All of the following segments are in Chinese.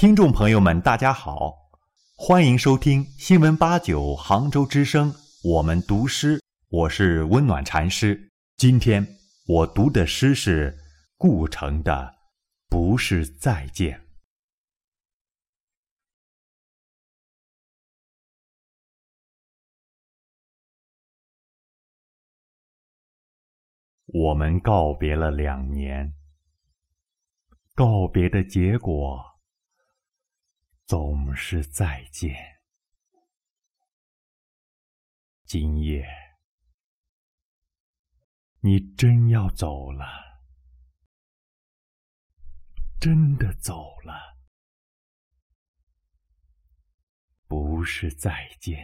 听众朋友们，大家好，欢迎收听新闻八九杭州之声，我们读诗，我是温暖禅师。今天我读的诗是顾城的《不是再见》。我们告别了两年，告别的结果。总是再见。今夜，你真要走了，真的走了，不是再见，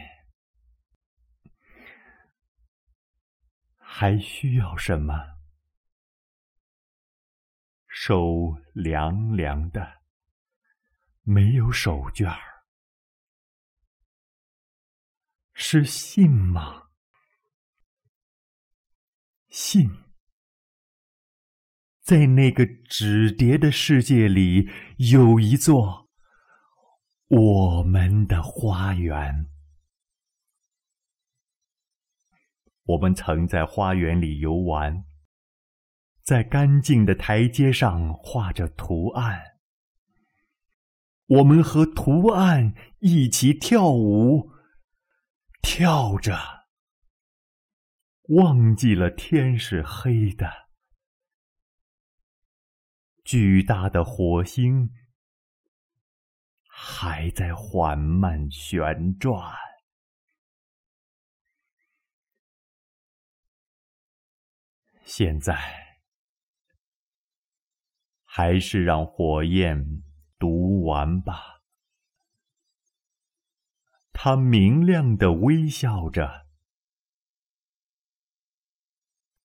还需要什么？手凉凉的。没有手绢儿，是信吗？信，在那个纸叠的世界里，有一座我们的花园。我们曾在花园里游玩，在干净的台阶上画着图案。我们和图案一起跳舞，跳着，忘记了天是黑的，巨大的火星还在缓慢旋转。现在，还是让火焰。玩吧，他明亮的微笑着，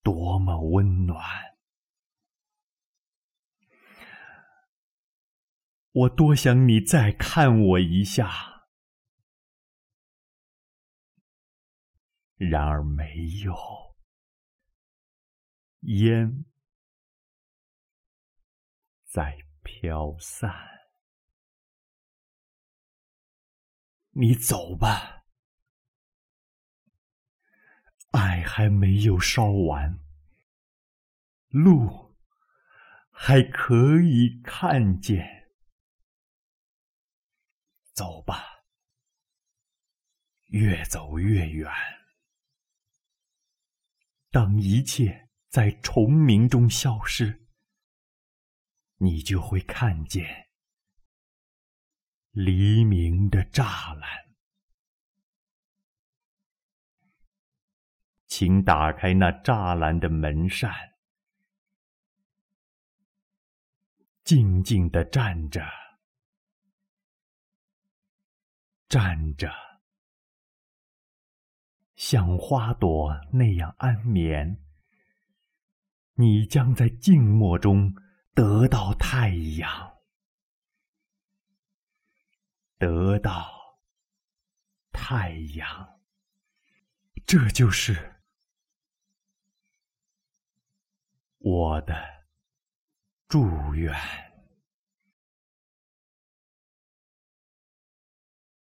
多么温暖！我多想你再看我一下，然而没有烟在飘散。你走吧，爱还没有烧完，路还可以看见。走吧，越走越远。当一切在虫鸣中消失，你就会看见。黎明的栅栏，请打开那栅栏的门扇，静静的站着，站着，像花朵那样安眠。你将在静默中得到太阳。得到太阳，这就是我的祝愿。